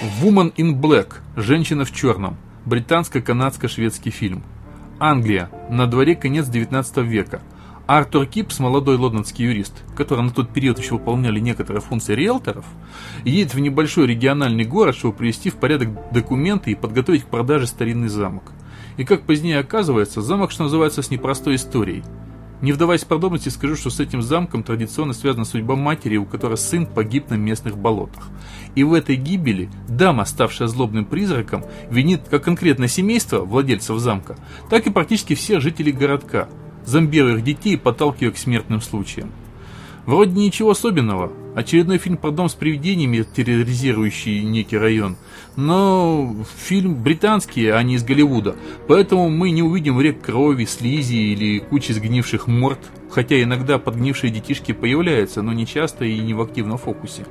Woman in Black. Женщина в черном. Британско-канадско-шведский фильм. Англия. На дворе конец 19 века. Артур Кипс, молодой лондонский юрист, который на тот период еще выполняли некоторые функции риэлторов, едет в небольшой региональный город, чтобы привести в порядок документы и подготовить к продаже старинный замок. И как позднее оказывается, замок, что называется, с непростой историей. Не вдаваясь в подробности, скажу, что с этим замком традиционно связана судьба матери, у которой сын погиб на местных болотах. И в этой гибели дама, ставшая злобным призраком, винит как конкретное семейство владельцев замка, так и практически всех жителей городка, зомбируя их детей и подталкивая к смертным случаям. Вроде ничего особенного. Очередной фильм про дом с привидениями, терроризирующий некий район. Но фильм британский, а не из Голливуда. Поэтому мы не увидим рек крови, слизи или кучи сгнивших морд. Хотя иногда подгнившие детишки появляются, но не часто и не в активном фокусе.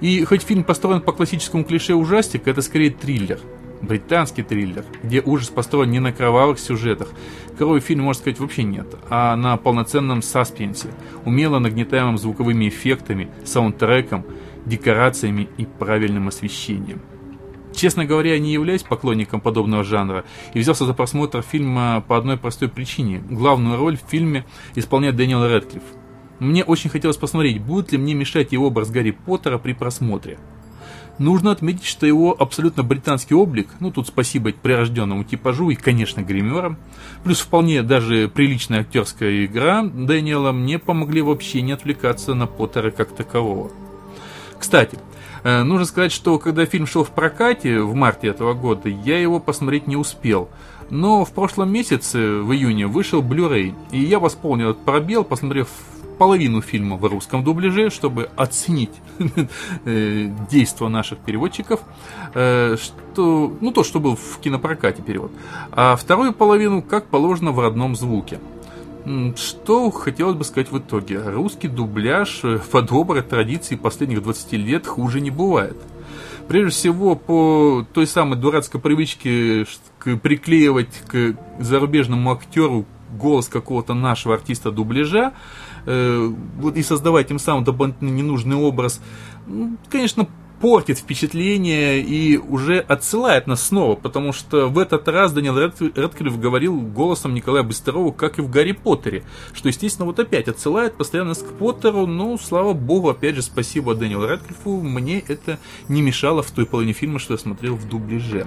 И хоть фильм построен по классическому клише ужастика, это скорее триллер британский триллер, где ужас построен не на кровавых сюжетах, крови фильм, можно сказать, вообще нет, а на полноценном саспенсе, умело нагнетаемым звуковыми эффектами, саундтреком, декорациями и правильным освещением. Честно говоря, я не являюсь поклонником подобного жанра и взялся за просмотр фильма по одной простой причине. Главную роль в фильме исполняет Дэниел Рэдклифф. Мне очень хотелось посмотреть, будет ли мне мешать его образ Гарри Поттера при просмотре. Нужно отметить, что его абсолютно британский облик, ну тут спасибо прирожденному типажу и, конечно, гримерам, плюс вполне даже приличная актерская игра Дэниела мне помогли вообще не отвлекаться на Поттера как такового. Кстати, э, нужно сказать, что когда фильм шел в прокате в марте этого года, я его посмотреть не успел. Но в прошлом месяце, в июне, вышел Blu-ray, и я восполнил этот пробел, посмотрев половину фильма в русском дубляже, чтобы оценить э, действия наших переводчиков, э, что, ну то, что был в кинопрокате перевод, а вторую половину, как положено, в родном звуке. Что хотелось бы сказать в итоге? Русский дубляж э, по доброй традиции последних 20 лет хуже не бывает. Прежде всего, по той самой дурацкой привычке приклеивать к зарубежному актеру голос какого-то нашего артиста дубляжа, э, и создавать тем самым дополнительный ненужный образ, ну, конечно, портит впечатление и уже отсылает нас снова, потому что в этот раз Даниэл Рэдклифф говорил голосом Николая Быстрова, как и в Гарри Поттере, что, естественно, вот опять отсылает постоянно к Поттеру, но, слава богу, опять же, спасибо Дэниелу Рэдклиффу, мне это не мешало в той половине фильма, что я смотрел в дубляже.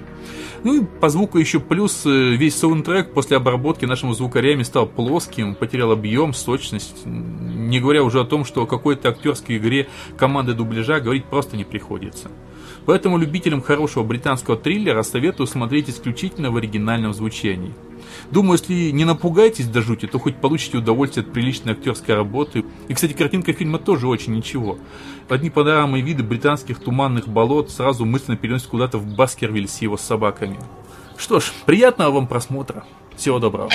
Ну и по звуку еще плюс э, весь саундтрек после обработки нашим звукарями стал плоским, потерял объем, сочность, не говоря уже о том, что о какой-то актерской игре команды дубляжа говорить просто не приходится находится. Поэтому любителям хорошего британского триллера советую смотреть исключительно в оригинальном звучании. Думаю, если не напугаетесь до жути, то хоть получите удовольствие от приличной актерской работы. И, кстати, картинка фильма тоже очень ничего. Одни панорамные виды британских туманных болот сразу мысленно переносят куда-то в Баскервиль с его собаками. Что ж, приятного вам просмотра. Всего доброго.